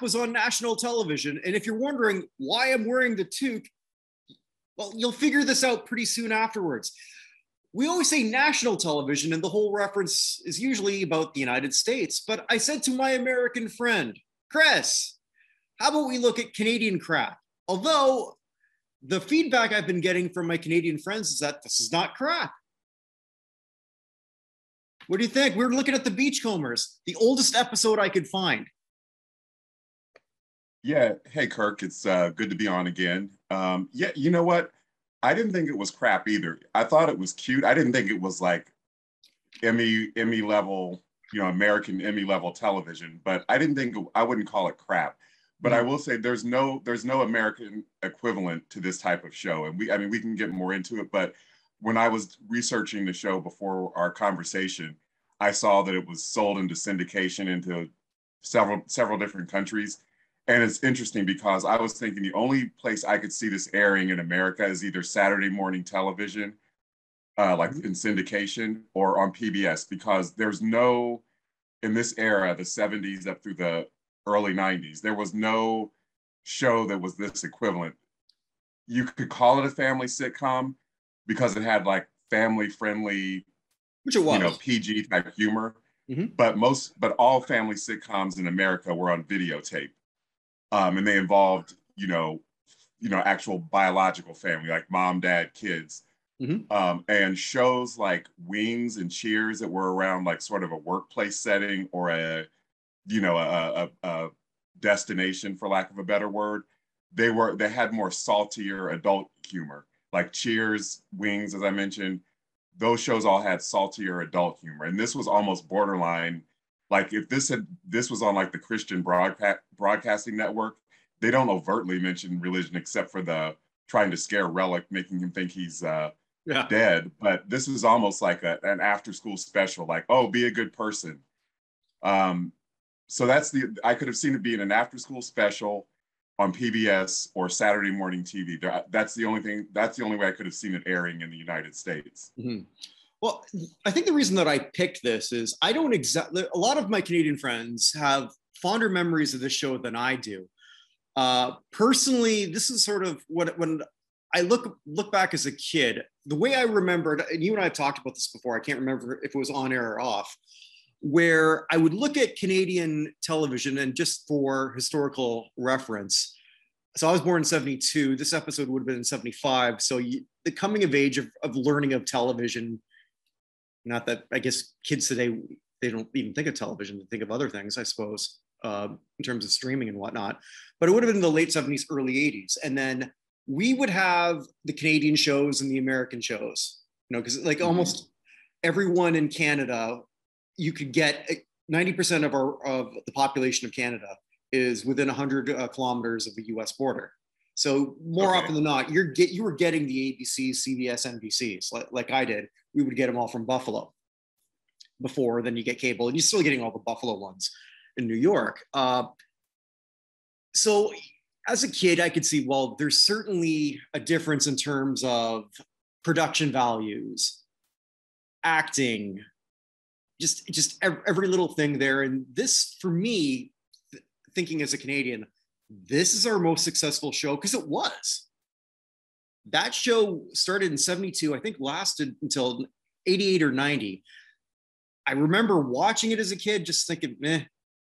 Was on National Television. And if you're wondering why I'm wearing the toque, well, you'll figure this out pretty soon afterwards. We always say national television, and the whole reference is usually about the United States. But I said to my American friend, Chris, how about we look at Canadian crap? Although the feedback I've been getting from my Canadian friends is that this is not crap. What do you think? We're looking at the Beachcombers, the oldest episode I could find. Yeah. Hey, Kirk, it's uh, good to be on again. Um, yeah, you know what? I didn't think it was crap either. I thought it was cute. I didn't think it was like Emmy Emmy level, you know, American Emmy level television. But I didn't think I wouldn't call it crap. But I will say there's no there's no American equivalent to this type of show, and we I mean we can get more into it. But when I was researching the show before our conversation, I saw that it was sold into syndication into several several different countries. And it's interesting because I was thinking the only place I could see this airing in America is either Saturday morning television, uh, like in syndication, or on PBS, because there's no, in this era, the 70s up through the early 90s, there was no show that was this equivalent. You could call it a family sitcom because it had like family friendly Which it was. you know PG type humor. Mhm. But most, but all family sitcoms in America were on videotape, um, and they involved you know, you know actual biological family like mom, dad, kids, Mhm. um, and shows like Wings and Cheers that were around like sort of a workplace setting or a you know a, a, a destination for lack of a better word. They were they had more saltier adult humor like Cheers, Wings, as I mentioned those shows all had saltier adult humor and this was almost borderline like if this had this was on like the christian broadcast broadcasting network they don't overtly mention religion except for the trying to scare relic making him think he's uh yeah. dead but this is almost like a, an after school special like oh be a good person um so that's the i could have seen it being an after school special on pbs or saturday morning tv that's the only thing that's the only way i could have seen it airing in the united states Mhm. Well, I think the reason that I picked this is I don't exactly, a lot of my Canadian friends have fonder memories of this show than I do. Uh, personally, this is sort of what, when I look, look back as a kid, the way I remembered, and you and I have talked about this before, I can't remember if it was on air or off, where I would look at Canadian television and just for historical reference, so I was born in 72. This episode would have been in 75. So you, the coming of age of, of learning of television, not that I guess kids today, they don't even think of television, they think of other things, I suppose, um, in terms of streaming and whatnot. But it would have been in the late 70s, early 80s. And then we would have the Canadian shows and the American shows, you know, because like Mhm. almost everyone in Canada, you could get 90% of our of the population of Canada is within 100 uh, kilometers of the U.S. border. So more Okay. often than not, you're get you were getting the ABCs, CBS, NBCs like, like I did. We would get them all from Buffalo before. Then you get cable, and you're still getting all the Buffalo ones in New York. Uh, so as a kid, I could see well, there's certainly a difference in terms of production values, acting, just just every little thing there. And this, for me, th- thinking as a Canadian, this is our most successful show because it was. That show started in 72, I think lasted until 88 or 90. I remember watching it as a kid, just thinking, meh.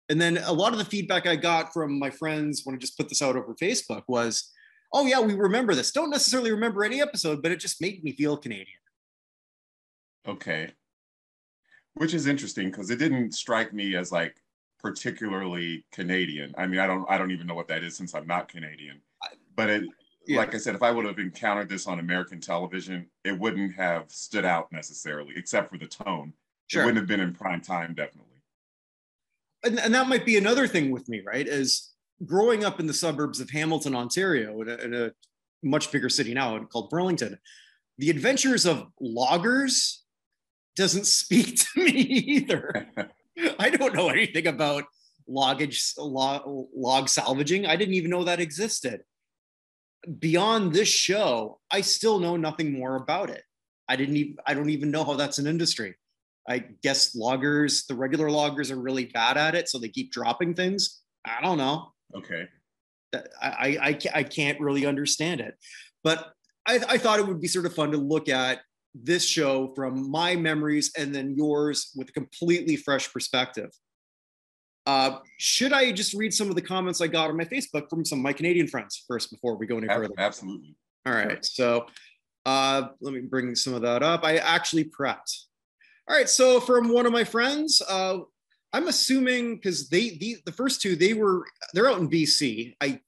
And then a lot of the feedback I got from my friends when I just put this out over Facebook was, oh, yeah, we remember this. Don't necessarily remember any episode, but it just made me feel Canadian. Okay. Which is interesting because it didn't strike me as like particularly Canadian. I mean, I don't I don't even know what that is since I'm not Canadian. But it Yeah. like I said, if I would have encountered this on American television, it wouldn't have stood out necessarily, except for the tone. Sure. It wouldn't have been in prime time, definitely. and, and that might be another thing with me, right? Is growing up in the suburbs of Hamilton, Ontario, in a, in a much bigger city now called Burlington, the adventures of loggers doesn't speak to me either. I don't know anything about loggage log, log salvaging. I didn't even know that existed. Beyond this show, I still know nothing more about it. I didn't even I don't even know how that's an industry. I guess loggers, the regular loggers are really bad at it, so they keep dropping things. I don't know. Okay. I, I, I can't really understand it. But I, I thought it would be sort of fun to look at this show from my memories and then yours with a completely fresh perspective. Uh, should I just read some of the comments I got on my Facebook from some of my Canadian friends first before we go any further? Absolutely. All right. So uh, let me bring some of that up. I actually prepped. All right. So from one of my friends, uh, I'm assuming because they the, the first two they were they're out in BC. I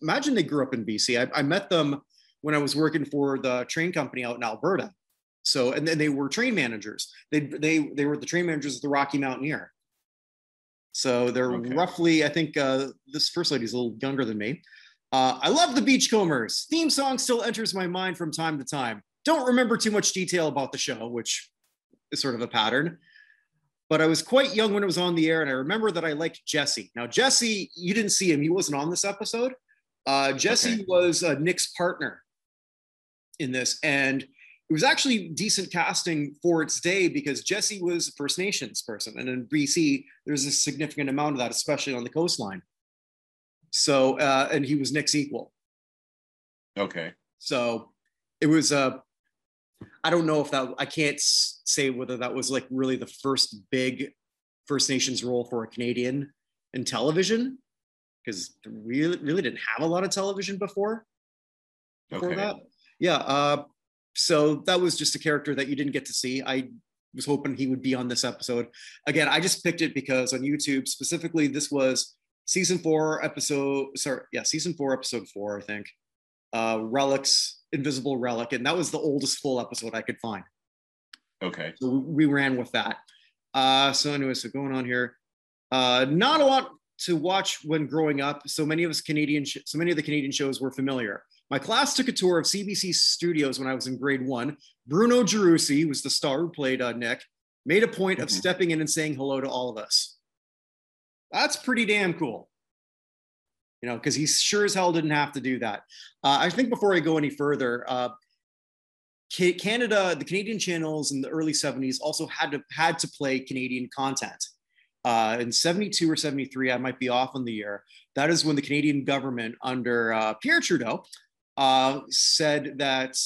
imagine they grew up in BC. I, I met them when I was working for the train company out in Alberta. So and then they were train managers. They they they were the train managers of the Rocky Mountaineer. So they're okay. roughly, I think uh, this first lady's a little younger than me. Uh, I love the Beachcombers. Theme song still enters my mind from time to time. Don't remember too much detail about the show, which is sort of a pattern but I was quite young when it was on the air, and I remember that I liked Jesse. Now, Jesse, you didn't see him; he wasn't on this episode. Uh, Jesse okay. was uh, Nick's partner in this, and it was actually decent casting for its day because Jesse was a First Nations person, and in BC, there's a significant amount of that, especially on the coastline. So, uh, and he was Nick's equal. Okay. So it was a I don't know if that I can't say whether that was like really the first big First Nations role for a Canadian in television because we really, really didn't have a lot of television before. Before okay. that, yeah. Uh, so that was just a character that you didn't get to see. I was hoping he would be on this episode. Again, I just picked it because on YouTube specifically, this was season four episode. Sorry, yeah, season four episode four, I think. Uh, relics Invisible Relic, and that was the oldest full episode I could find. Okay. So we ran with that. Uh, so anyway, so going on here, uh, not a lot to watch when growing up. So many of us Canadian, sh- so many of the Canadian shows were familiar. My class took a tour of CBC studios when I was in grade one. Bruno Gerussi was the star who played uh, Nick. Made a point mm-hmm. of stepping in and saying hello to all of us. That's pretty damn cool you know, because he sure as hell didn't have to do that. Uh, I think before I go any further, uh, Canada, the Canadian channels in the early 70s also had to had to play Canadian content. Uh, in 72 or 73, I might be off on the year. That is when the Canadian government under uh, Pierre Trudeau uh, said that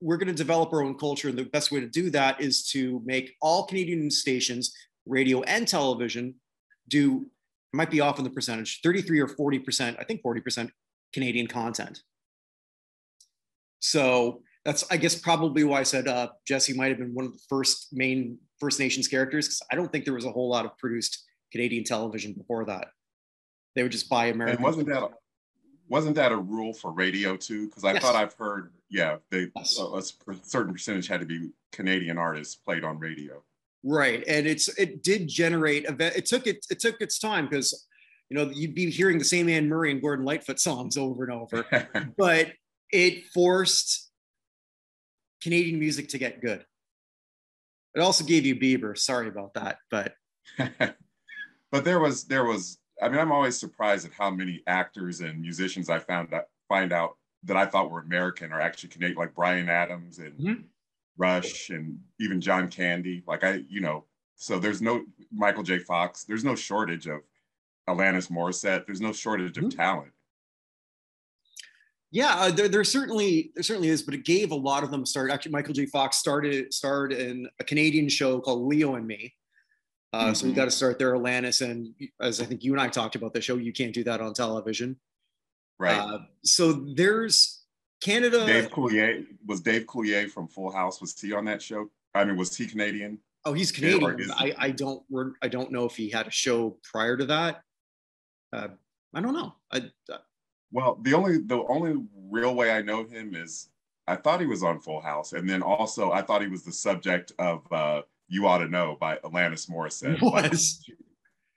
we're going to develop our own culture. And the best way to do that is to make all Canadian stations, radio and television, do might be off in the percentage, 33 or 40%, I think 40% Canadian content. So that's, I guess, probably why I said uh, Jesse might have been one of the first main First Nations characters, because I don't think there was a whole lot of produced Canadian television before that. They would just buy American. And wasn't that wasn't that a rule for radio too? Because I yes. thought I've heard, yeah, they yes. a, a certain percentage had to be Canadian artists played on radio. Right, and it's it did generate a. It took it it took its time because you know you'd be hearing the same Anne Murray and Gordon Lightfoot songs over and over, but it forced Canadian music to get good. It also gave you Bieber. Sorry about that, but but there was there was. I mean, I'm always surprised at how many actors and musicians I found out find out that I thought were American are actually Canadian, like Bryan Adams and mm-hmm. Rush and even John Candy. Like I, you know, so there's no Michael J. Fox. There's no shortage of Alanis Morissette. There's no shortage of mm-hmm. talent. Yeah, uh, there, there certainly there certainly is, but it gave a lot of them start. Actually, Michael J. Fox started starred in a Canadian show called Leo and Me. Uh, mm-hmm. So we got to start there, Alanis, and as I think you and I talked about the show, you can't do that on television. Right. Uh, so there's Canada. Dave Coulier was Dave Coulier from Full House. Was he on that show? I mean, was he Canadian? Oh, he's Canadian. I, I don't I don't know if he had a show prior to that. Uh, I don't know. I, uh, well, the only the only real way I know him is I thought he was on Full House, and then also I thought he was the subject of uh, "You Ought to Know" by Alanis Morissette. Like,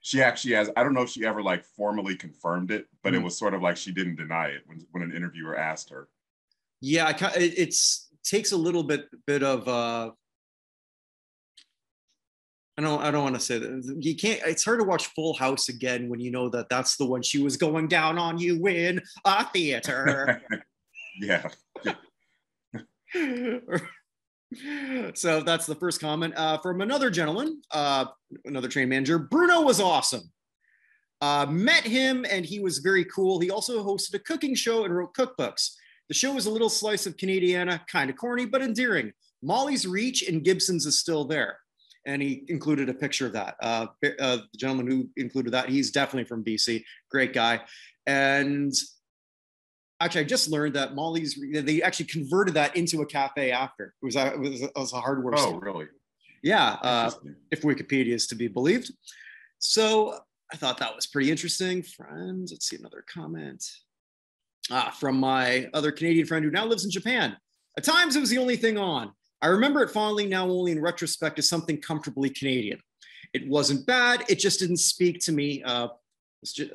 she actually has. I don't know if she ever like formally confirmed it, but Mm. it was sort of like she didn't deny it when when an interviewer asked her. Yeah, I, it it's takes a little bit bit of uh I don't I don't want to say that you can't it's hard to watch Full House again when you know that that's the one she was going down on you in a theater. yeah. so that's the first comment uh, from another gentleman, uh, another train manager. Bruno was awesome. Uh, met him and he was very cool. He also hosted a cooking show and wrote cookbooks. The show was a little slice of Canadiana, kind of corny, but endearing. Molly's reach and Gibsons is still there. And he included a picture of that. Uh, uh, the gentleman who included that, he's definitely from BC. Great guy. And actually, I just learned that Molly's, they actually converted that into a cafe after. It was a, it was a, it was a hardware Oh, store. really? Yeah. Uh, if Wikipedia is to be believed. So I thought that was pretty interesting. Friends, let's see another comment. Ah, from my other Canadian friend who now lives in Japan. At times it was the only thing on. I remember it fondly now only in retrospect as something comfortably Canadian. It wasn't bad. It just didn't speak to me. Uh,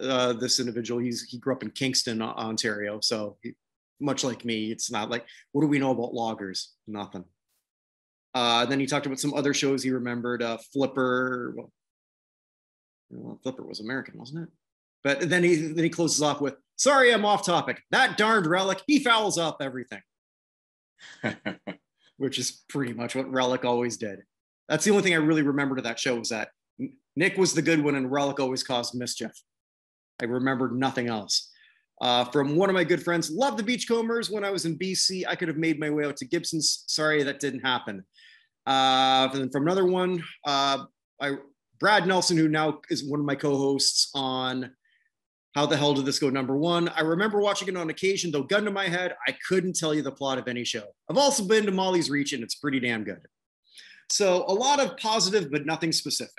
uh, this individual, he's he grew up in Kingston, Ontario. So he, much like me, it's not like what do we know about loggers? Nothing. Uh, then he talked about some other shows he remembered. Uh, Flipper. Well, well, Flipper was American, wasn't it? But then he then he closes off with, "Sorry, I'm off topic. That darned relic. He fouls up everything," which is pretty much what Relic always did. That's the only thing I really remembered of that show was that Nick was the good one and Relic always caused mischief. I remembered nothing else. Uh, from one of my good friends, love the Beachcombers. When I was in BC, I could have made my way out to Gibsons. Sorry, that didn't happen. Uh, from another one, uh, I Brad Nelson, who now is one of my co-hosts on How the Hell Did This Go Number One. I remember watching it on occasion, though gun to my head, I couldn't tell you the plot of any show. I've also been to Molly's Reach, and it's pretty damn good. So a lot of positive, but nothing specific.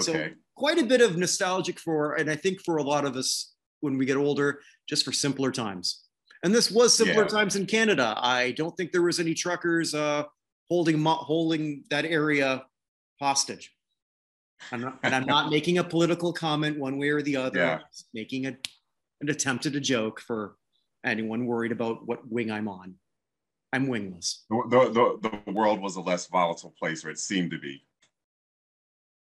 So okay. Quite a bit of nostalgic for, and I think for a lot of us when we get older, just for simpler times. And this was simpler Yeah. times in Canada. I don't think there was any truckers uh, holding holding that area hostage. I'm not, and I'm not making a political comment one way or the other. Yeah. Making a, an attempt at a joke for anyone worried about what wing I'm on. I'm wingless. The, the, the, the world was a less volatile place, or it seemed to be.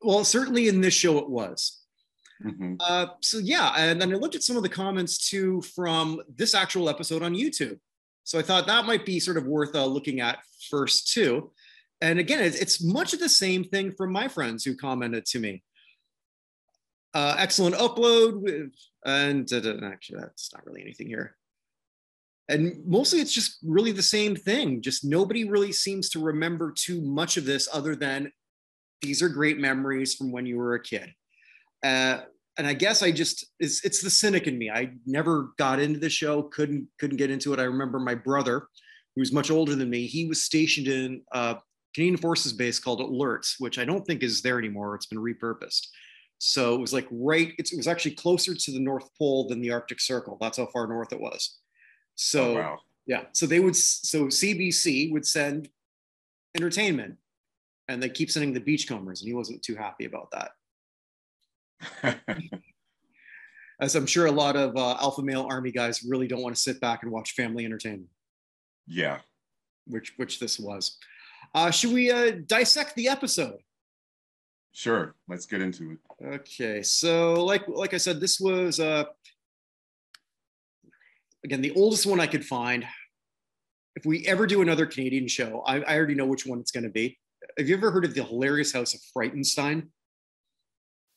Well, certainly in this show it was. Mhm. Uh, so yeah, and then I looked at some of the comments too from this actual episode on YouTube. So I thought that might be sort of worth uh, looking at first too. And again, it's, it's much of the same thing from my friends who commented to me. Uh, excellent upload with, and actually that's not really anything here. And mostly it's just really the same thing. Just nobody really seems to remember too much of this other than these are great memories from when you were a kid. Uh, and I guess I just it's it's the cynic in me. I never got into the show, couldn't couldn't get into it. I remember my brother, who's much older than me, he was stationed in a Canadian Forces base called Alerts, which I don't think is there anymore. It's been repurposed. So it was like right, it was actually closer to the North Pole than the Arctic Circle. That's how far north it was. So Oh, wow. yeah. So they would, so CBC would send entertainment and they keep sending the beachcombers, and he wasn't too happy about that. As I'm sure a lot of uh, alpha male army guys really don't want to sit back and watch family entertainment, yeah. which which this was. Uh, should we uh, dissect the episode? Sure. Let's get into it. Okay, so like like I said, this was uh, again the oldest one I could find. If we ever do another Canadian show, I, I already know which one it's going to be. Have you ever heard of the hilarious House of Frightenstein?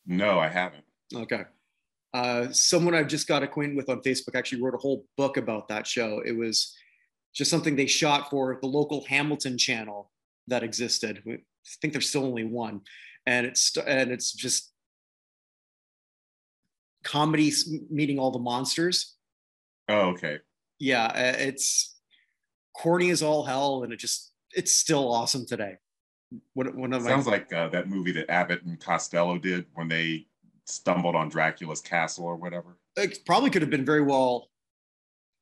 No, I haven't. Okay. Uh, someone I've just got acquainted with on Facebook actually wrote a whole book about that show. It was just something they shot for the local Hamilton channel that existed. I think there's still only one, and it's and it's just comedy meeting all the monsters. Oh, okay. Yeah, uh, it's corny as all hell, and it just it's still awesome today. One, one of my Sounds like uh, that movie that Abbott and Costello did when they stumbled on Dracula's castle or whatever. it probably could have been very well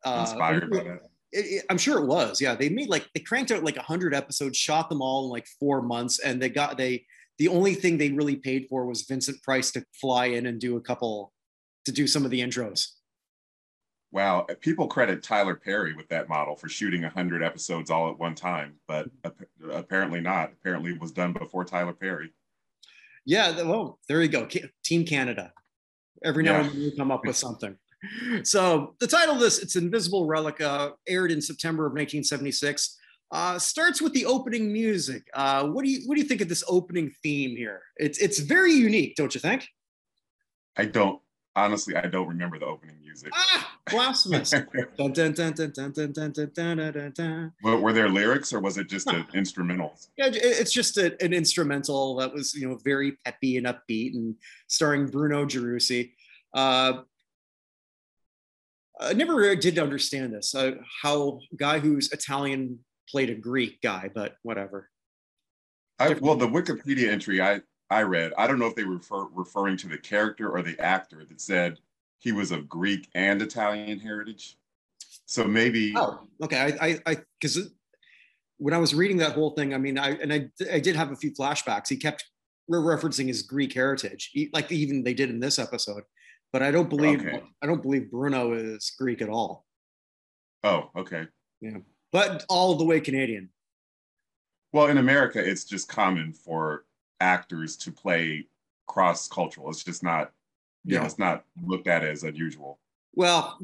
uh, Inspired by that. it, it- I'm sure it was. Yeah, they made like they cranked out like hundred episodes, shot them all in like four months, and they got they the only thing they really paid for was Vincent Price to fly in and do a couple to do some of the intros. Wow, people credit Tyler Perry with that model for shooting 100 episodes all at one time, but apparently not. Apparently, it was done before Tyler Perry. Yeah, well, there you go. Team Canada. Every now yeah. and then you come up with something. So the title of this, it's Invisible Relic, uh, aired in September of 1976. Uh, starts with the opening music. Uh, what do you what do you think of this opening theme here? It's it's very unique, don't you think? I don't honestly, I don't remember the opening music. Ah, blasphemous! dun, dun, dun, but were there lyrics, or was it just an instrumental? Yeah, it's just a, an instrumental that was, you know, very peppy and upbeat, and starring Bruno Gerussi. Uh, I never did understand this. Uh, how guy who's Italian played a Greek guy, but whatever. I, well, the Wikipedia entry I I read, I don't know if they were refer, referring to the character or the actor that said he was of Greek and Italian heritage. So maybe. Oh, okay. I, I, because when I was reading that whole thing, I mean, I and I, I did have a few flashbacks. He kept referencing his Greek heritage, like even they did in this episode. But I don't believe okay. I don't believe Bruno is Greek at all. Oh, okay. Yeah but all the way Canadian. Well, in America, it's just common for actors to play cross cultural. It's just not, you yeah. know, it's not looked at as unusual. Well,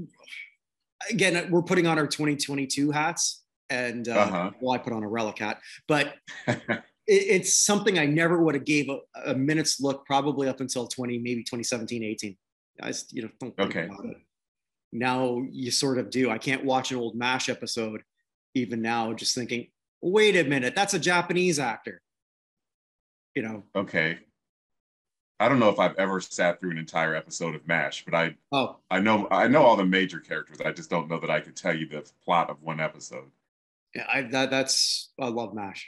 again, we're putting on our 2022 hats, and uh, uh-huh. well, I put on a relic hat, but it, it's something I never would have gave a, a, minute's look, probably up until 20, maybe 2017, 18. I just, you know, don't think okay. about it. Now you sort of do. I can't watch an old MASH episode even now, just thinking, wait a minute, that's a Japanese actor. You know. Okay. I don't know if I've ever sat through an entire episode of MASH, but I oh I know I know all the major characters. I just don't know that I could tell you the plot of one episode. Yeah, I that that's I love MASH.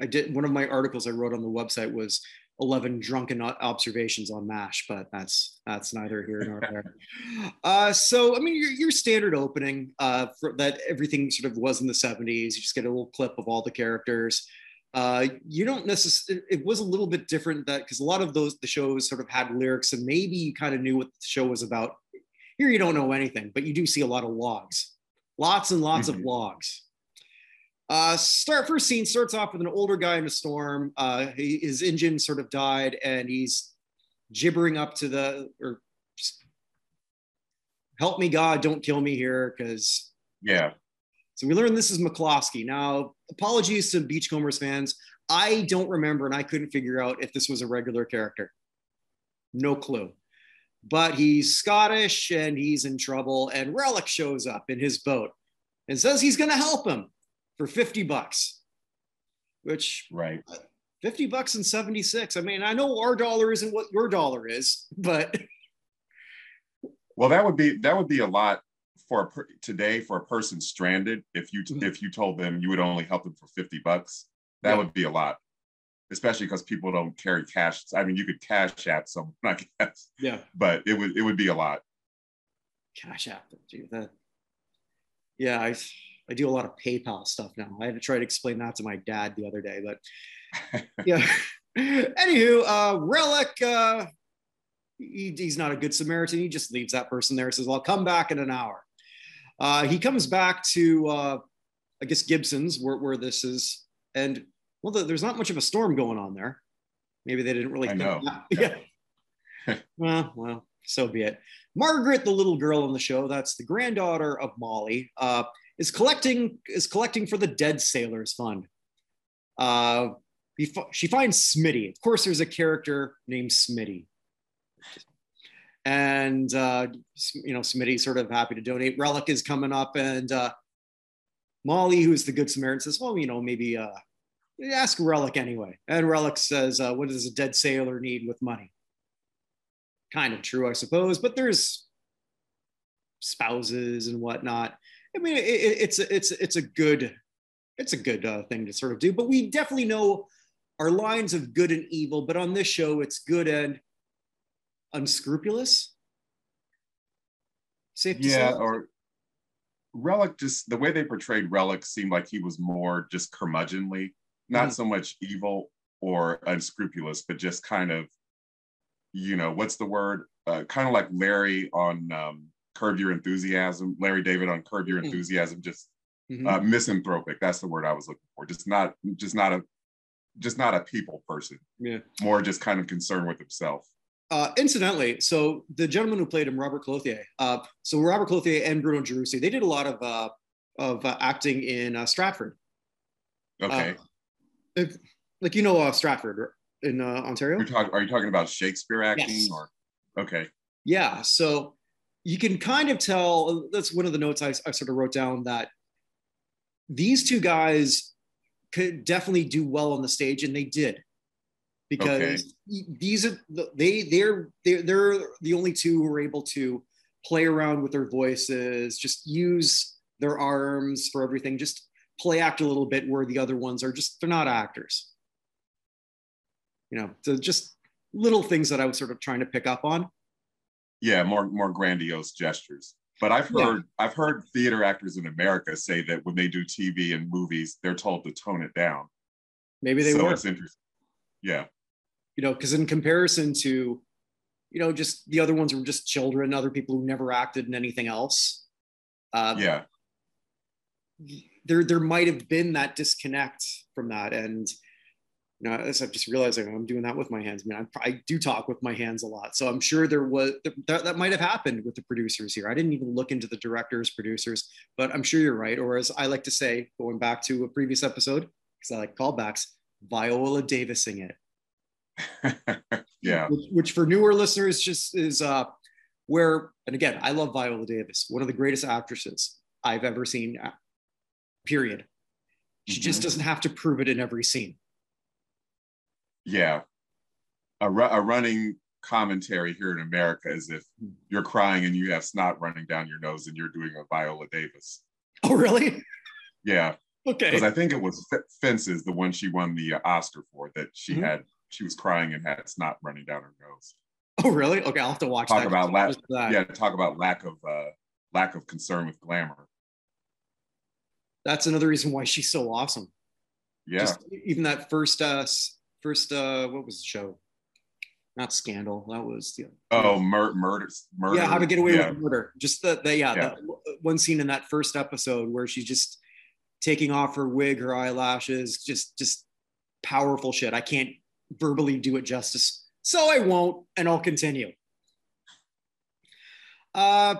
I did one of my articles I wrote on the website was 11 drunken observations on MASH, but that's that's neither here nor there. uh, so, I mean, your, your standard opening uh, for that everything sort of was in the 70s. You just get a little clip of all the characters. Uh, you don't necessarily, it was a little bit different that because a lot of those, the shows sort of had lyrics and maybe you kind of knew what the show was about. Here, you don't know anything, but you do see a lot of logs, lots and lots mm-hmm. of logs. Uh, start first scene starts off with an older guy in a storm. Uh, he, his engine sort of died, and he's gibbering up to the or help me, God, don't kill me here, because yeah. So we learned this is McCloskey. Now, apologies to Beachcombers fans. I don't remember, and I couldn't figure out if this was a regular character. No clue. But he's Scottish and he's in trouble, and Relic shows up in his boat and says he's going to help him for 50 bucks, which right. 50 bucks and 76. I mean, I know our dollar isn't what your dollar is, but well, that would be that would be a lot for a, today for a person stranded. If you mm-hmm. if you told them you would only help them for 50 bucks, that yeah. would be a lot. Especially because people don't carry cash. I mean, you could cash app someone, I guess. Yeah. But it would it would be a lot. Cash app, dude. That. Yeah, I I do a lot of PayPal stuff now. I had to try to explain that to my dad the other day, but yeah. Anywho, uh, Relic, uh, he, he's not a good Samaritan. He just leaves that person there. Says, "I'll come back in an hour." Uh, he comes back to, uh, I guess Gibsons, where, where this is, and well, the, there's not much of a storm going on there. Maybe they didn't really. I know. Yeah. well, well, so be it. Margaret, the little girl on the show, that's the granddaughter of Molly. Uh, is collecting is collecting for the Dead Sailors Fund. Uh, she finds Smitty. Of course, there's a character named Smitty, and uh, you know Smitty's sort of happy to donate. Relic is coming up, and uh, Molly, who's the good Samaritan, says, "Well, you know, maybe uh, ask Relic anyway." And Relic says, uh, "What does a dead sailor need with money?" Kind of true, I suppose, but there's spouses and whatnot. I mean, it, it's it's it's a good it's a good uh, thing to sort of do. But we definitely know our lines of good and evil. But on this show, it's good and unscrupulous. Safe yeah, or Relic. Just the way they portrayed Relic seemed like he was more just curmudgeonly, not mm-hmm. so much evil. or unscrupulous, but just kind of, you know, what's the word? Uh, kind of like Larry on um, Curb Your Enthusiasm, Larry David on Curb Your mm-hmm. Enthusiasm, just mm-hmm. uh, misanthropic. That's the word I was looking for. Just not, just not a, just not a people person. Yeah. More just kind of concerned with himself. Uh, incidentally, so the gentleman who played him, Robert Clothier. Uh, so Robert Clothier and Bruno Gerussi, they did a lot of uh, of uh, acting in uh, Stratford. Okay. If, like you know Stratford in Ontario. You're talking. Are you talking about Shakespeare acting yes. or? Okay. Yeah. So you can kind of tell. That's one of the notes I, I sort of wrote down that these two guys could definitely do well on the stage, and they did because okay. these are they they're they're they're the only two who are able to play around with their voices, just use their arms for everything, just play act a little bit where the other ones are just they're not actors. You know, so just little things that I was sort of trying to pick up on. Yeah, more more grandiose gestures. But I've heard yeah. I've heard theater actors in America say that when they do TV and movies, they're told to tone it down. Maybe they so were. It's interesting. Yeah you know, because in comparison to, you know, just the other ones were just children, other people who never acted in anything else. Uh, yeah. There, there might have been that disconnect from that, and you know, as I've just realized, I'm doing that with my hands. I mean, I, I do talk with my hands a lot, so I'm sure there was that, that might have happened with the producers here. I didn't even look into the directors, producers, but I'm sure you're right. Or as I like to say, going back to a previous episode, because I like callbacks, Viola Davis Davising it. yeah. Which, which, for newer listeners just is uh, where, and again, I love Viola Davis, one of the greatest actresses I've ever seen, uh, period. She mm-hmm. just doesn't have to prove it in every scene. Yeah. A, ru- a running commentary here in America is if hmm. you're crying and you have snot running down your nose and you're doing a Viola Davis. Oh, really? Yeah. Okay. Because I think it was Fences, the one she won the uh, Oscar for, that she mm-hmm. had she was crying and had snot running down her nose. Oh, really? Okay, I'll have to watch. Talk about lack. Yeah, talk about lack of uh, lack of concern with glamour. That's another reason why she's so awesome. Yeah. Just even that first uh first uh what was the show? Not scandal. That was the oh mur- murder murder. Yeah, how to get away yeah. with murder. Just the, the yeah, yeah. The, one scene in that first episode where she's just taking off her wig, her eyelashes, just just powerful shit. I can't verbally do it justice. So I won't, and I'll continue. Uh,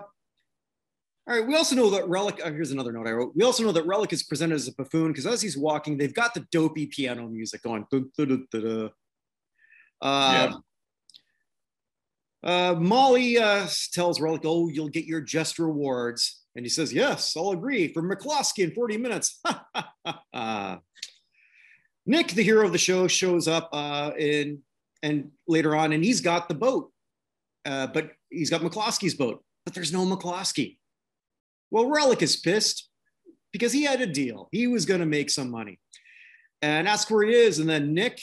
all right. We also know that Relic. Oh, here's another note I wrote. We also know that Relic is presented as a buffoon because as he's walking, they've got the dopey piano music going. Uh, yeah. Uh, Molly uh, tells Relic, "Oh, you'll get your just rewards," and he says, "Yes, I'll agree for McCloskey in 40 minutes." Nick, the hero of the show, shows up uh, in and later on, and he's got the boat, uh, but he's got McCloskey's boat, but there's no McCloskey. Well, Relic is pissed because he had a deal. He was going to make some money, and ask where he is, and then Nick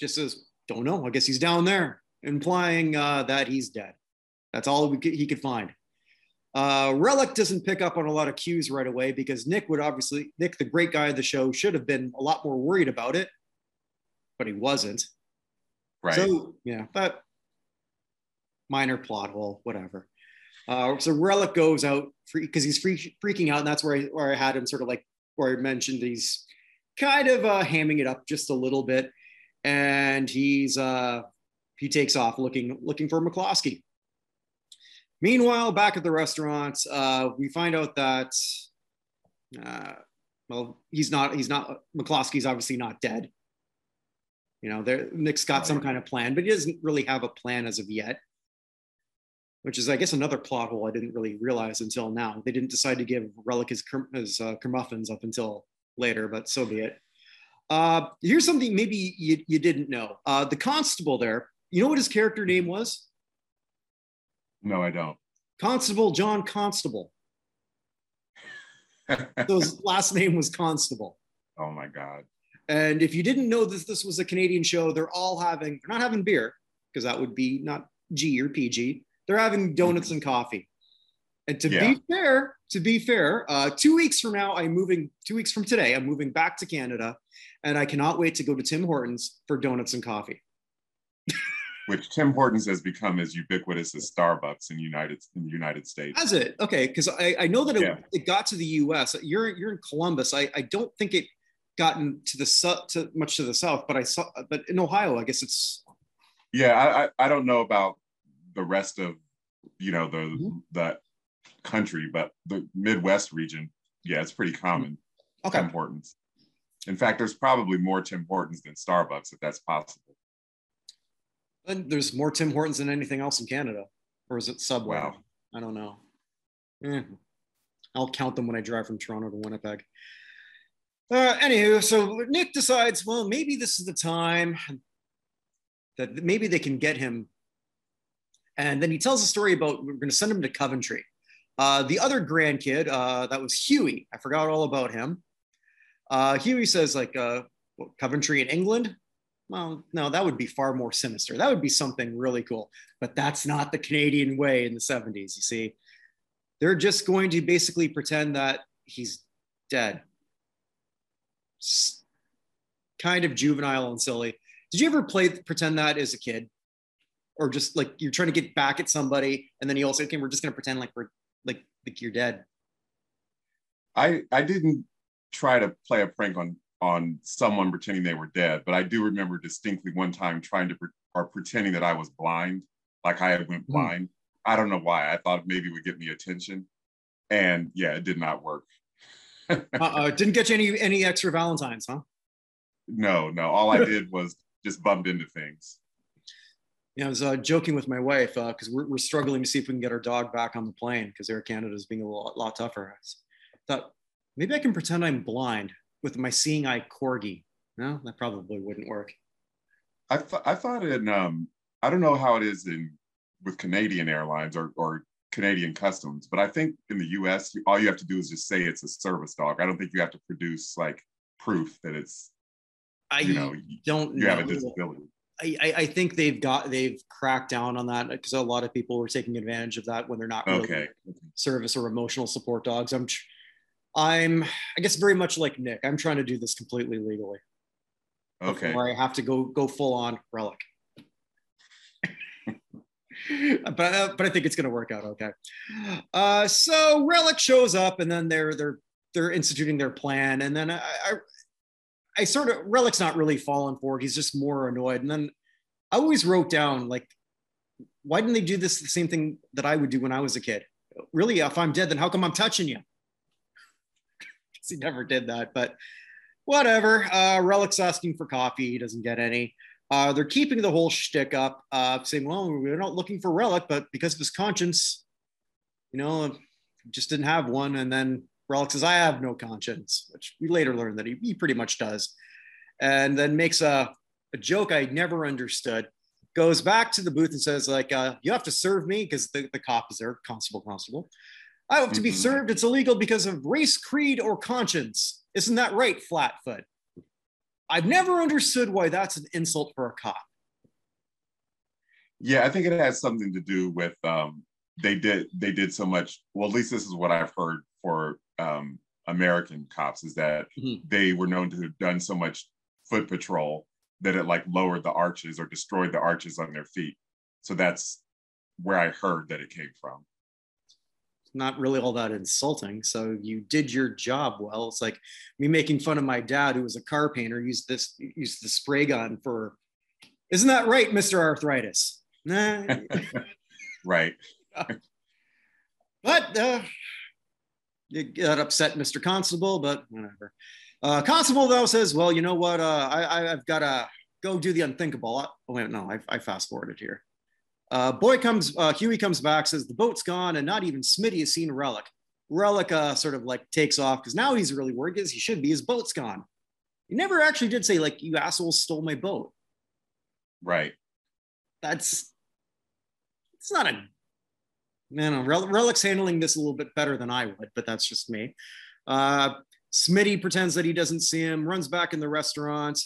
just says, "Don't know. I guess he's down there," implying uh, that he's dead. That's all could, he could find. Uh, Relic doesn't pick up on a lot of cues right away because Nick would obviously, Nick, the great guy of the show, should have been a lot more worried about it, but he wasn't. Right. So, yeah, but minor plot hole, whatever. Uh, so Relic goes out because he's free, freaking out, and that's where I, where I had him sort of like where I mentioned he's kind of uh, hamming it up just a little bit, and he's uh, he takes off looking looking for McCloskey. Meanwhile, back at the restaurant, uh, we find out that, uh, well, he's not, he's not, McCloskey's obviously not dead. You know, there, Nick's got some kind of plan, but he doesn't really have a plan as of yet, which is, I guess, another plot hole I didn't really realize until now. They didn't decide to give Relic his, his uh, Kermuffins up until later, but so be it. Uh, here's something maybe you, you didn't know. Uh, the constable there, you know what his character name was? No, I don't. Constable John Constable. so his last name was Constable. Oh my God. And if you didn't know that this was a Canadian show, they're all having, they're not having beer, because that would be not G or PG. They're having donuts and coffee. And to Yeah. be fair, to be fair, uh, two weeks from now, I'm moving. Two weeks from today, I'm moving back to Canada, and I cannot wait to go to Tim Hortons for donuts and coffee. Which Tim Hortons has become as ubiquitous as Starbucks in United in the United States. Has it? Okay, because I, I know that it, Yeah. it got to the U.S. You're you're in Columbus. I, I don't think it gotten to the su- to much to the south, but I saw. But in Ohio, I guess it's Yeah, I, I I don't know about the rest of you know the Mhm. the country, but the Midwest region, yeah, it's pretty common. okay. Tim Hortons. In fact, there's probably more Tim Hortons than Starbucks, if that's possible. And there's more Tim Hortons than anything else in Canada, or is it Subway? Wow. I don't know. Eh, I'll count them when I drive from Toronto to Winnipeg. Uh, anywho, so Nick decides, well, maybe this is the time that maybe they can get him. And then he tells a story about we're going to send him to Coventry. Uh, the other grandkid, uh, that was Huey. I forgot all about him. Uh, Huey says, like, uh, what, Coventry in England? Well, no, that would be far more sinister. That would be something really cool. But that's not the Canadian way in the 70s, you see. They're just going to basically pretend that he's dead. Kind of juvenile and silly. Did you ever play pretend that as a kid? Or just like you're trying to get back at somebody and then you also, okay, we're just going to pretend like we're like, like you're dead. I I didn't try to play a prank on on someone pretending they were dead, but I do remember distinctly one time trying to pre- or pretending that I was blind, like I had went Mhm. blind. I don't know why. I thought maybe it would get me attention, and yeah, it did not work. Uh-uh. Didn't get you any, any extra Valentines, huh? No, no. All I did was just bumped into things. Yeah, I was uh, joking with my wife because we're, we're struggling to see if we can get our dog back on the plane because Air Canada is being a lot, lot tougher. I thought maybe I can pretend I'm blind with my seeing eye corgi. No, that probably wouldn't work. I th- I thought in um I don't know how it is in with Canadian Airlines or or Canadian Customs, but I think in the U.S. you- all you have to do is just say it's a service dog. I don't think you have to produce like proof that it's I you know you, don't you know. have a disability. I, I, I think they've got they've cracked down on that because a lot of people were taking advantage of that when they're not really Okay. service or emotional support dogs. I'm tr- I'm I guess very much like Nick. I'm trying to do this completely legally. Okay. before I have to go go full on relic. but uh, but I think it's going to work out okay. Uh, so relic shows up, and then they're they're they're instituting their plan, and then I, I I sort of relic's not really falling for it. He's just more annoyed, and then I always wrote down like, why didn't they do this the same thing that I would do when I was a kid? Really, if I'm dead, then how come I'm touching you? he never did that, but whatever. Uh, Relic's asking for coffee. He doesn't get any. Uh, they're keeping the whole shtick up, uh, saying, well, we're not looking for Relic, but because of his conscience, you know, just didn't have one. And then Relic says, I have no conscience, which we later learned that he, he pretty much does. And then makes a, a joke I never understood. Goes back to the booth and says, like, uh, you have to serve me because the, the cop is there, constable, constable. I have to be Mhm. served. It's illegal because of race, creed, or conscience. Isn't that right, Flatfoot? I've never understood why that's an insult for a cop. Yeah, I think it has something to do with um, they did they did so much. Well, at least this is what I've heard for um, American cops is that Mhm. they were known to have done so much foot patrol that it like lowered the arches or destroyed the arches on their feet. So that's where I heard that it came from. Not really all that insulting. So you did your job well. It's like me making fun of my dad, who was a car painter, used this used the spray gun for. Isn't that right, Mister Arthritis? Nah. Right. But uh, it got upset Mr. Constable, but whatever. Uh, Constable though says, "Well, you know what? Uh, I, I I've got to go do the unthinkable." Oh wait, no, I, I fast forwarded here. Uh, boy comes, uh, Huey comes back, says the boat's gone, and not even Smitty has seen Relic. Relic uh, sort of like takes off because now he's really worried because he should be. His boat's gone. He never actually did say like, "You assholes stole my boat." Right. That's it's not a man. No, Rel- Relic's handling this a little bit better than I would, but that's just me. Uh, Smitty pretends that he doesn't see him, runs back in the restaurant.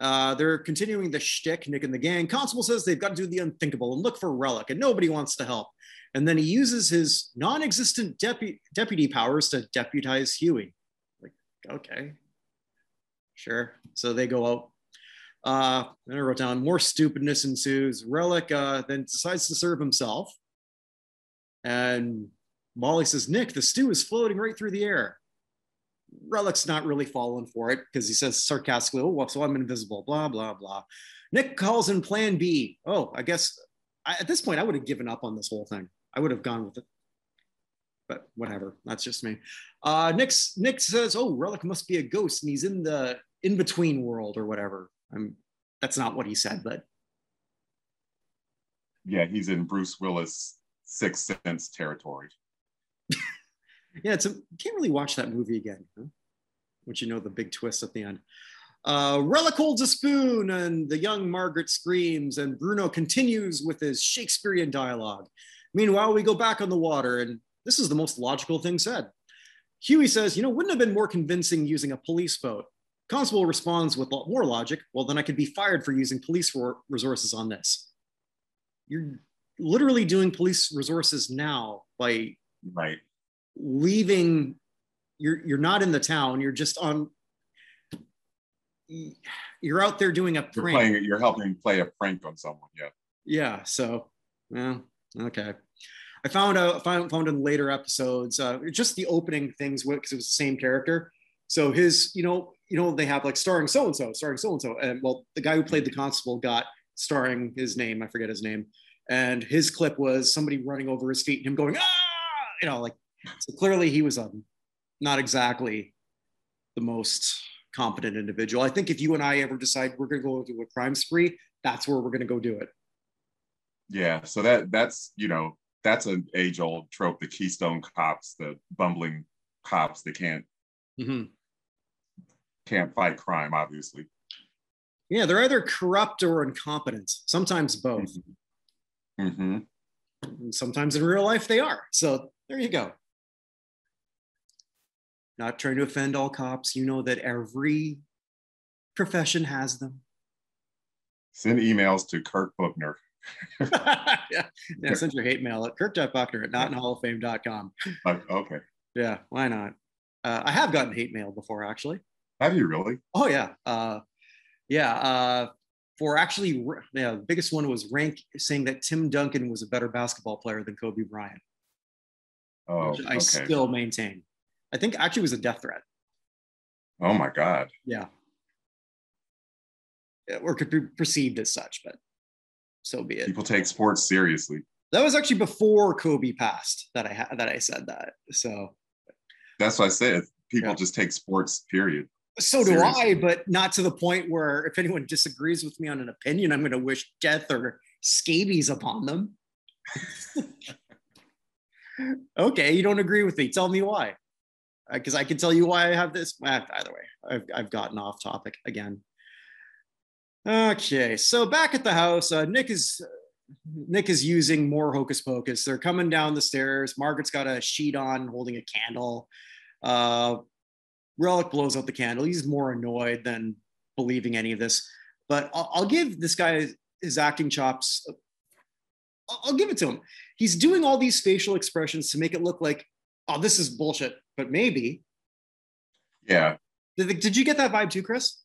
Uh, they're continuing the shtick, Nick and the gang. Constable says they've got to do the unthinkable and look for Relic, and nobody wants to help. And then he uses his non existent depu- deputy powers to deputize Huey. Like, okay, sure. So they go out. Uh, then I wrote down more stupidness ensues. Relic uh, then decides to serve himself. And Molly says, Nick, the stew is floating right through the air. Relic's not really falling for it because he says sarcastically, oh, well, so I'm invisible, blah, blah, blah. Nick calls in plan B. Oh, I guess I, at this point, I would have given up on this whole thing. I would have gone with it. But whatever, that's just me. Uh, Nick's, Nick says, oh, Relic must be a ghost and he's in the in between world or whatever. I'm, that's not what he said, but. Yeah, he's in Bruce Willis' Sixth Sense territory. Yeah, it's a, can't really watch that movie again. Huh? Once you know the big twist at the end. Uh, Relic holds a spoon, and the young Margaret screams, and Bruno continues with his Shakespearean dialogue. Meanwhile, we go back on the water, and this is the most logical thing said. Huey says, You know, wouldn't have been more convincing using a police boat. Constable responds with a lot more logic. Well, then I could be fired for using police resources on this. You're literally doing police resources now by right leaving you're you're not in the town you're just on you're out there doing a prank. You're playing you're helping play a prank on someone yeah. Yeah so yeah okay. I found out found, found in later episodes uh, just the opening things because it was the same character. So his you know you know they have like starring so and so starring so and so and well the guy who played the constable got starring his name I forget his name. And his clip was somebody running over his feet and him going ah! You know like so clearly he was um, not exactly the most competent individual. I think if you and I ever decide we're going to go do a crime spree, that's where we're going to go do it. Yeah. So that that's you know that's an age old trope. The Keystone cops, the bumbling cops, they can't mm-hmm. can't fight crime. Obviously. Yeah, they're either corrupt or incompetent. Sometimes both. Mm-hmm. Mm-hmm. Sometimes in real life they are. So there you go not trying to offend all cops. You know that every profession has them. Send emails to Kirk Buchner. yeah. yeah, send your hate mail at kirk.buchner at notinhallofame.com. Uh, okay. Yeah, why not? Uh, I have gotten hate mail before, actually. Have you really? Oh, yeah. Uh, yeah. Uh, for actually, yeah, the biggest one was rank saying that Tim Duncan was a better basketball player than Kobe Bryant. Oh, I okay. still maintain. I think actually was a death threat. Oh my God. Yeah. Or could be perceived as such, but so be it. People take sports seriously. That was actually before Kobe passed that I had that I said that. So that's what I said. People yeah. just take sports, period. So do seriously. I, but not to the point where if anyone disagrees with me on an opinion, I'm going to wish death or scabies upon them. okay, you don't agree with me. Tell me why because I can tell you why I have this. Either way, I've, I've gotten off topic again. Okay, so back at the house, uh, Nick is Nick is using more hocus pocus. They're coming down the stairs. Margaret's got a sheet on, holding a candle. Uh, Relic blows out the candle. He's more annoyed than believing any of this. But I'll, I'll give this guy his acting chops. I'll give it to him. He's doing all these facial expressions to make it look like, oh, this is bullshit but maybe. Yeah. Did, did you get that vibe too, Chris?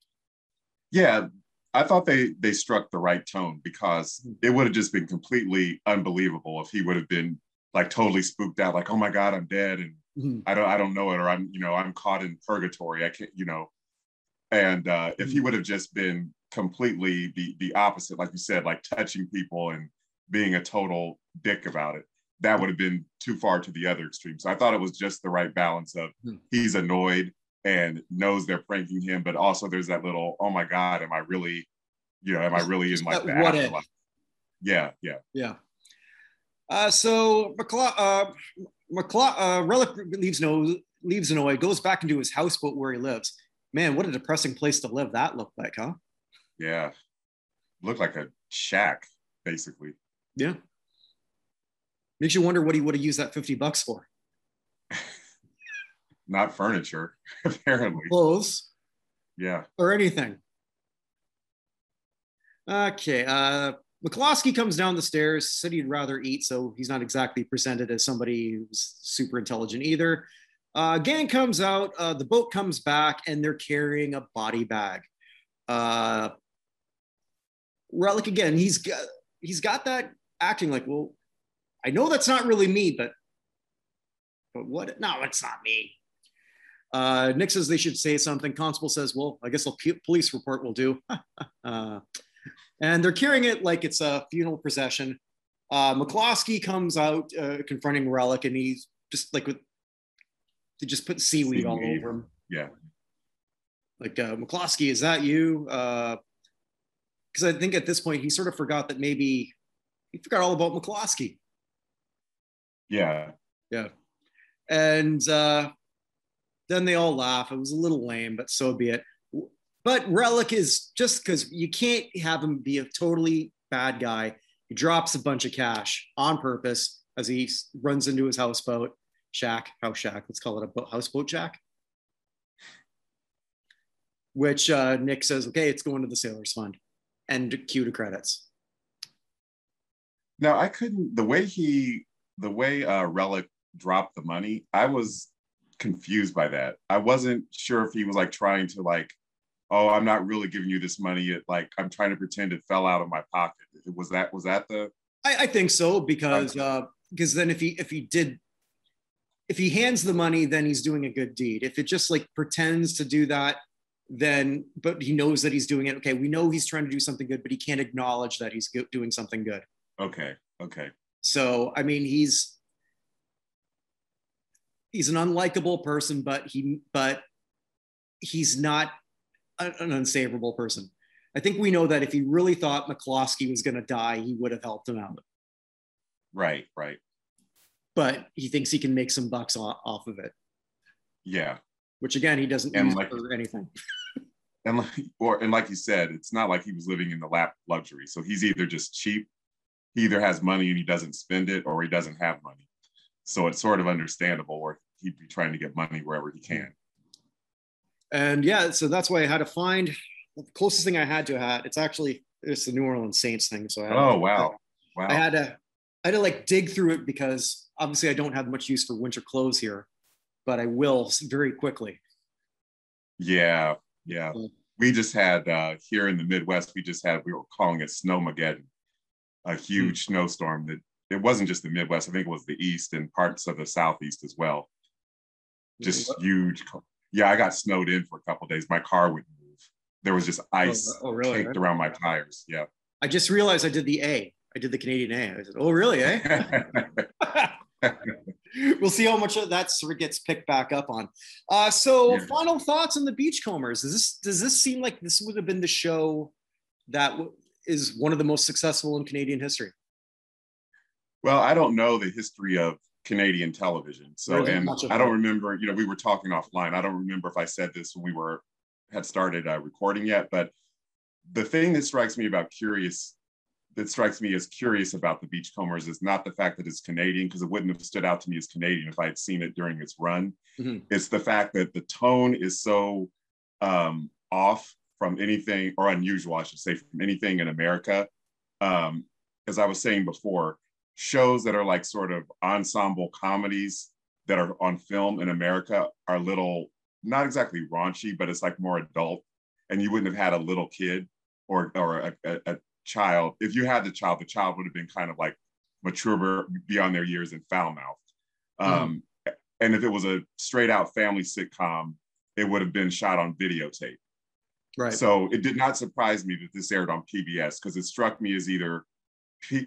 Yeah, I thought they they struck the right tone because hmm. it would have just been completely unbelievable if he would have been like totally spooked out, like, oh my God, I'm dead and mm-hmm. I don't I don't know it, or I'm, you know, I'm caught in purgatory. I can't, you know. And uh, if he hmm. would have just been completely the the opposite, like you said, like touching people and being a total dick about it, that would have been too far to the other extreme. So I thought it was just the right balance of hmm. he's annoyed and knows they're pranking him, but also there's that little, oh my God, am I really, you know, am I really in like the what afterlife? Yeah, yeah. Yeah. Uh, so McClaw, uh, McClaw, uh, Relic leaves no leaves Hanoi, goes back into his houseboat where he lives. Man, what a depressing place to live that looked like, huh? Yeah. Looked like a shack, basically. Yeah. Makes you wonder what he would have used that 50 bucks for. Not furniture, apparently. Clothes. Yeah. Or anything. Okay. Uh, McCloskey comes down the stairs, said he'd rather eat, so he's not exactly presented as somebody who's super intelligent either. Uh, gang comes out, uh, the boat comes back, and they're carrying a body bag. Uh, Relic again, he's got he's got that acting like, well, I know that's not really me, but but what? No, it's not me. Uh, Nick says they should say something. Constable says, well, I guess a police report will do. uh, and they're carrying it like it's a funeral procession. Uh, McCloskey comes out uh, confronting Relic, and he's just like with they just put seaweed, seaweed. all over him. Yeah. Like uh, McCloskey, is that you? Because uh, I think at this point he sort of forgot that maybe he forgot all about McCloskey. Yeah. Yeah. And uh, then they all laugh. It was a little lame, but so be it. But Relic is just because you can't have him be a totally bad guy. He drops a bunch of cash on purpose as he runs into his houseboat shack, house shack. Let's call it a houseboat shack. Which uh, Nick says, okay, it's going to the Sailors Fund, and cue to credits. Now I couldn't the way he the way uh, Relic dropped the money. I was confused by that. I wasn't sure if he was like trying to like oh, I'm not really giving you this money. It, like I'm trying to pretend it fell out of my pocket. Was that was that the? I, I think so because uh, because then if he if he did if he hands the money, then he's doing a good deed. If it just like pretends to do that, then but he knows that he's doing it. Okay, we know he's trying to do something good, but he can't acknowledge that he's doing something good. Okay. Okay. So I mean, he's he's an unlikable person, but he but he's not an unsavourable person. I think we know that if he really thought McCloskey was going to die, he would have helped him out. Right, right. But he thinks he can make some bucks off of it. Yeah. Which again, he doesn't and use like, for anything. and like, or and like you said, it's not like he was living in the lap luxury. So he's either just cheap, he either has money and he doesn't spend it, or he doesn't have money. So it's sort of understandable, or he'd be trying to get money wherever he can and yeah, so that's why I had to find the closest thing I had to had. It's actually it's the New Orleans Saints thing. So I had, oh wow, wow. I had to I had to like dig through it because obviously I don't have much use for winter clothes here, but I will very quickly. Yeah, yeah. We just had uh, here in the Midwest. We just had we were calling it Snowmageddon, a huge snowstorm that it wasn't just the Midwest. I think it was the East and parts of the Southeast as well. Just huge yeah, I got snowed in for a couple days. My car wouldn't move. There was just oh, ice oh, oh, really? caked around my tires. Yeah. I just realized I did the A. I did the Canadian A. I said, oh, really? Eh? we'll see how much of that sort of gets picked back up on. Uh, so, yeah. final thoughts on the Beachcombers. Does this does this seem like this would have been the show that w- is one of the most successful in Canadian history? Well, I don't know the history of Canadian television. So, and I don't remember, you know, we were talking offline. I don't remember if I said this when we were had started uh, recording yet, but the thing that strikes me about curious, that strikes me as curious about the Beachcombers is not the fact that it's Canadian, because it wouldn't have stood out to me as Canadian if I had seen it during its run. Mm-hmm. It's the fact that the tone is so um, off from anything, or unusual, I should say, from anything in America. Um, as I was saying before, shows that are like sort of ensemble comedies that are on film in America are little, not exactly raunchy, but it's like more adult. And you wouldn't have had a little kid or or a, a, a child. If you had the child, the child would have been kind of like mature beyond their years and foul mouthed. Mm. Um, and if it was a straight out family sitcom, it would have been shot on videotape. Right. So it did not surprise me that this aired on PBS because it struck me as either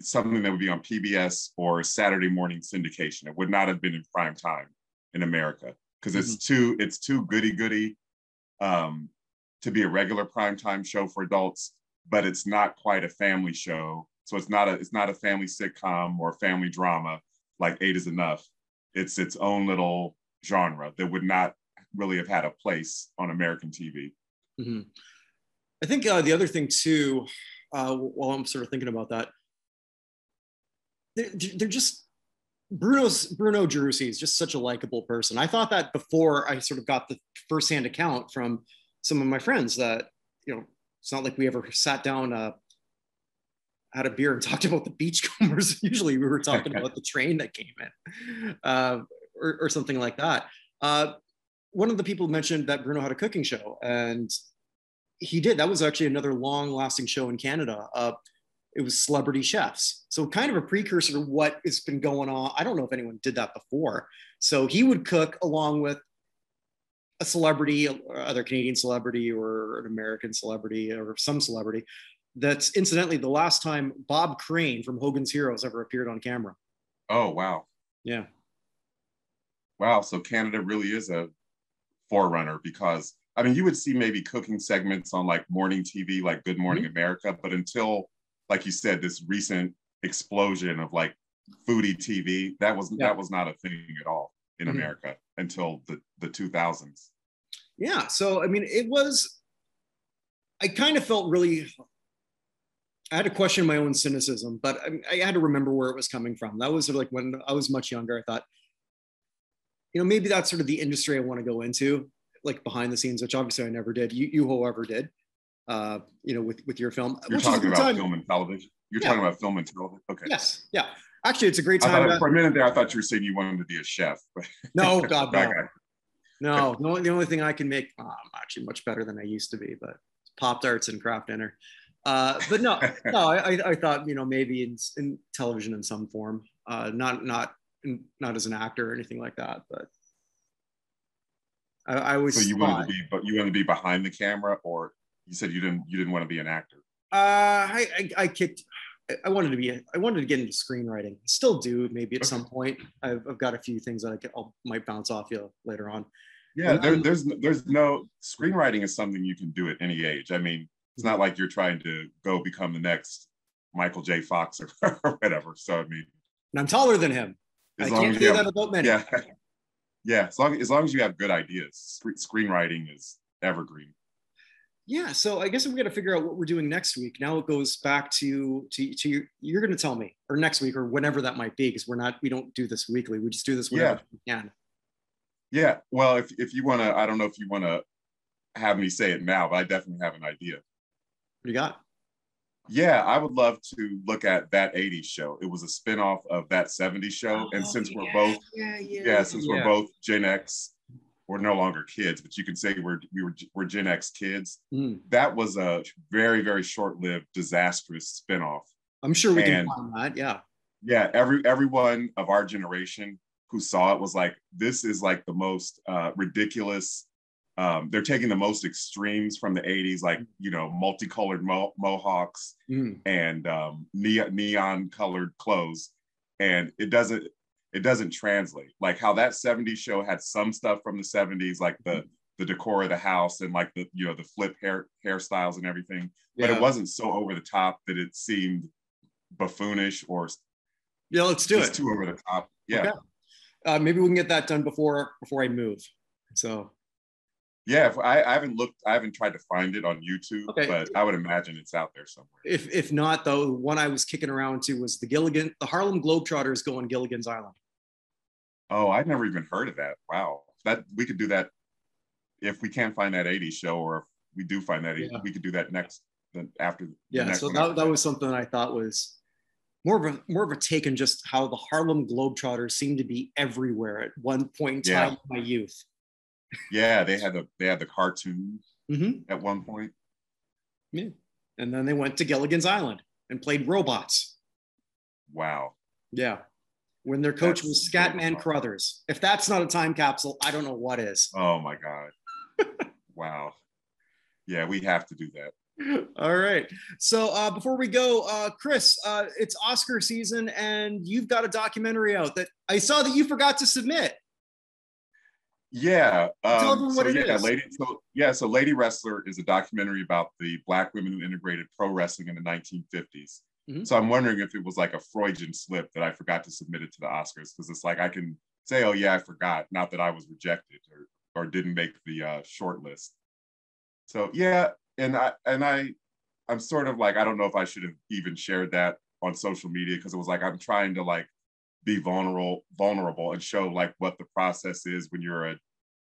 something that would be on PBS or Saturday morning syndication. It would not have been in prime time in America because it's mm-hmm. too it's too goody goody um, to be a regular prime time show for adults, but it's not quite a family show. So it's not a it's not a family sitcom or family drama like Eight is Enough. It's its own little genre that would not really have had a place on American TV. Mm-hmm. I think uh, the other thing too, uh, while I'm sort of thinking about that, they're, they're just Bruno's Bruno Gerussi is just such a likable person. I thought that before I sort of got the firsthand account from some of my friends that you know it's not like we ever sat down uh, had a beer and talked about the beachcombers. Usually we were talking about the train that came in uh, or, or, something like that. Uh, one of the people mentioned that Bruno had a cooking show and he did. That was actually another long lasting show in Canada. Uh, it was celebrity chefs. So kind of a precursor to what has been going on. I don't know if anyone did that before. So he would cook along with a celebrity, other Canadian celebrity or an American celebrity or some celebrity. That's incidentally the last time Bob Crane from Hogan's Heroes ever appeared on camera. Oh wow! Yeah. Wow. So Canada really is a forerunner because I mean you would see maybe cooking segments on like morning TV, like Good Morning mm-hmm. America, but until like you said, this recent explosion of like foodie TV, that was yeah. that was not a thing at all in mm-hmm. America until the the 2000s. Yeah, so I mean, it was. I kind of felt really. I had to question my own cynicism, but I, I had to remember where it was coming from. That was sort of like when I was much younger. I thought, you know, maybe that's sort of the industry I want to go into, like behind the scenes, which obviously I never did. You, you however, did. Uh, you know, with with your film. You're talking about time. film and television. You're yeah. talking about film and television. Okay. Yes. Yeah. Actually, it's a great time. Thought, for a minute there, I thought you were saying you wanted to be a chef. no, God, no. no. The only, the only thing I can make, oh, I'm actually much better than I used to be, but Pop Tarts and Kraft Dinner. Uh, but no, no, I, I thought, you know, maybe in, in television in some form, uh, not, not, not as an actor or anything like that, but I, I always. So you wanted to be, but you wanted to be behind the camera or you said you didn't, you didn't want to be an actor. Uh, I, I, I kicked, I wanted to be, I wanted to get into screenwriting. Still do, maybe at okay. some point. I've, I've got a few things that I can, I'll, might bounce off you later on. Yeah, there, there's there's no screenwriting is something you can do at any age. I mean, it's not like you're trying to go become the next Michael J. Fox or, or whatever. So I mean, and I'm taller than him. I can't say that about many. Yeah, yeah. As long as long as you have good ideas, screenwriting is evergreen. Yeah so i guess we got to figure out what we're doing next week. Now it goes back to to, to your, you're going to tell me or next week or whenever that might be because we're not we don't do this weekly. We just do this whenever yeah. we can. Yeah well if, if you want to i don't know if you want to have me say it now but i definitely have an idea. What do you got yeah i would love to look at that 80s show it was a spin-off of that 70s show oh, and since yeah, we're both yeah, yeah, yeah since we're both gen x we're no longer kids, but you can say we're we were we're Gen X kids. Mm. That was a very very short lived disastrous spinoff. I'm sure we and, can find that. Yeah. Yeah. Every everyone of our generation who saw it was like, this is like the most uh, ridiculous. Um, they're taking the most extremes from the 80s, like you know, multicolored mo- mohawks mm. and um, neon neon colored clothes, and it doesn't it doesn't translate. Like how that 70s show had some stuff from the 70s, like the the decor of the house and like the you know the flip hair hairstyles and everything, yeah. but it wasn't so over the top that it seemed buffoonish or yeah. Let's do it. Too over the top. Yeah. Okay. Uh, maybe we can get that done before before I move. So. Yeah, I, I haven't looked. I haven't tried to find it on YouTube, okay. but I would imagine it's out there somewhere. If if not, though, the one I was kicking around to was the Gilligan, the Harlem Globetrotters go on Gilligan's Island. Oh, I'd never even heard of that. Wow. That we could do that if we can't find that 80s show or if we do find that yeah. we could do that next then after yeah so that, that was something i thought was more of a more of a take on just how the harlem globetrotters seemed to be everywhere at one point in time yeah. in my youth yeah they had the they had the cartoons mm-hmm. at one point yeah and then they went to gilligan's island and played robots wow yeah when their coach that's was Scatman Crothers. If that's not a time capsule, I don't know what is. Oh my God. wow. Yeah, we have to do that. All right. So uh, before we go, uh, Chris, uh, it's Oscar season, and you've got a documentary out that I saw that you forgot to submit. Yeah. Um, Tell everyone what so, it yeah, is. Lady, so, yeah, so Lady Wrestler is a documentary about the Black women who integrated pro wrestling in the 1950s. Mm-hmm. So I'm wondering if it was like a Freudian slip that I forgot to submit it to the Oscars because it's like I can say, oh yeah, I forgot, not that I was rejected or or didn't make the uh, short list. So yeah, and I and I I'm sort of like I don't know if I should have even shared that on social media because it was like I'm trying to like be vulnerable vulnerable and show like what the process is when you're a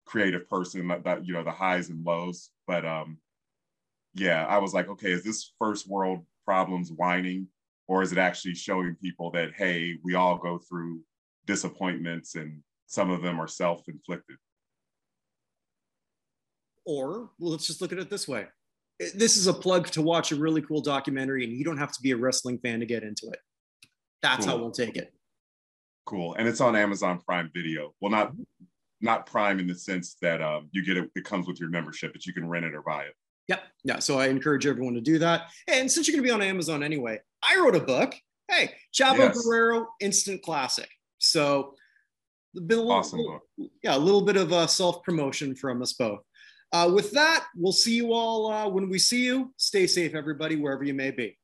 creative person that, that you know the highs and lows. But um yeah i was like okay is this first world problems whining or is it actually showing people that hey we all go through disappointments and some of them are self-inflicted? Or well, let's just look at it this way. This is a plug to watch a really cool documentary and you don't have to be a wrestling fan to get into it. That's cool. how we'll take it cool and it's on amazon prime video well not not prime in the sense that um, you get it it comes with your membership but you can rent it or buy it Yep. Yeah. So I encourage everyone to do that. And since you're going to be on Amazon anyway, I wrote a book. Hey, Chavo yes. Guerrero, instant classic. So, a little, awesome little, yeah, a little bit of uh, self promotion from us both. Uh, with that, we'll see you all uh, when we see you. Stay safe, everybody, wherever you may be.